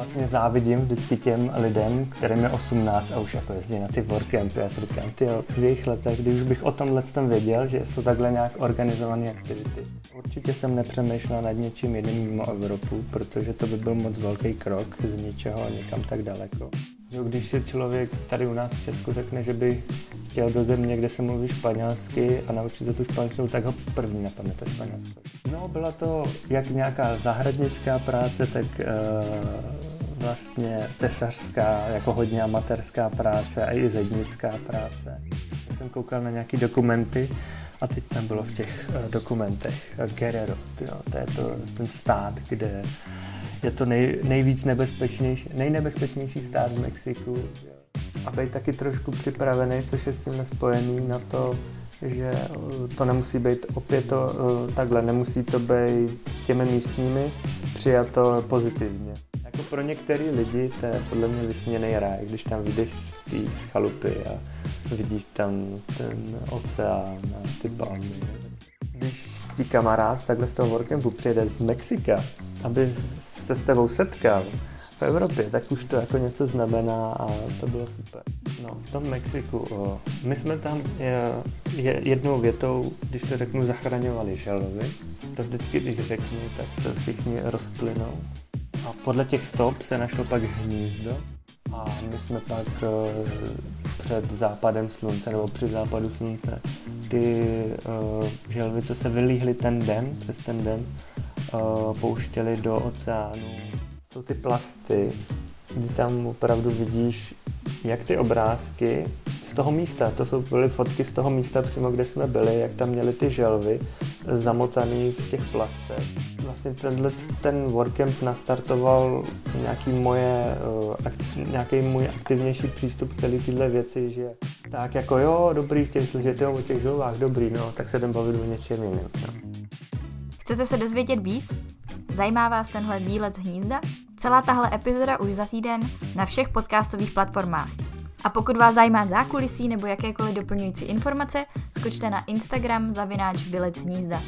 Vlastně závidím vždycky těm lidem, kterým je 18 a už jako jezdí na ty workcampy. Si říkám, ty v jejich letech, když bych o tomhle tom věděl, že jsou takhle nějak organizované aktivity. Určitě jsem nepřemýšlel nad něčím jiným mimo Evropu, protože to by byl moc velký krok z ničeho a někam tak daleko. Když si člověk tady u nás v Česku řekne, že by chtěl do země, kde se mluví španělsky a naučit se tu španělštinu, tak ho první napadne to Španělsko. No, byla to jak nějaká zahradnická práce, tak uh, vlastně tesařská, jako hodně amatérská práce a i zednická práce. Já jsem koukal na nějaké dokumenty a teď tam bylo v těch uh, dokumentech uh, Guerrero, tyjo, to je to, ten stát, kde je to nej, nejvíc nebezpečnější, nejnebezpečnější stát v Mexiku. A být taky trošku připravený, což je s tím spojený na to, že eh, to nemusí být opět to eh, takhle, nemusí to být těmi místními přijato pozitivně. Jako pro některé lidi to je podle mě vysněný ráj, když tam vyjdeš z chalupy a vidíš tam ten oceán a ty palmy. Když ti kamarád takhle z toho workcampu přijede z Mexika, aby se s tebou setkal v Evropě, tak už to jako něco znamená a to bylo super. No, v tom Mexiku, my jsme tam je, je, jednou větou, když to řeknu, zachraňovali želvy. To vždycky, když řeknu, tak to všichni rozplynou. A podle těch stop se našlo pak hnízdo a my jsme pak o, před západem slunce, nebo při západu slunce, ty o, želvy, co se vylíhly ten den, přes ten den, pouštěli do oceánu. Jsou ty plasty, kdy tam opravdu vidíš, jak ty obrázky z toho místa, to jsou byly fotky z toho místa přímo, kde jsme byli, jak tam měli ty želvy zamotaný v těch plastech. Vlastně tenhle, ten workcamp nastartoval nějaký, moje, nějaký můj aktivnější přístup k tyhle věci, že tak jako jo, dobrý, chtějí slyšet o těch želvách, dobrý, no, tak se jdem bavit o něčem jiném. No. Chcete se dozvědět víc? Zajímá vás tenhle výlet z hnízda? Celá tahle epizoda už za týden na všech podcastových platformách. A pokud vás zajímá zákulisí nebo jakékoliv doplňující informace, skočte na Instagram zavináč Vylec hnízda.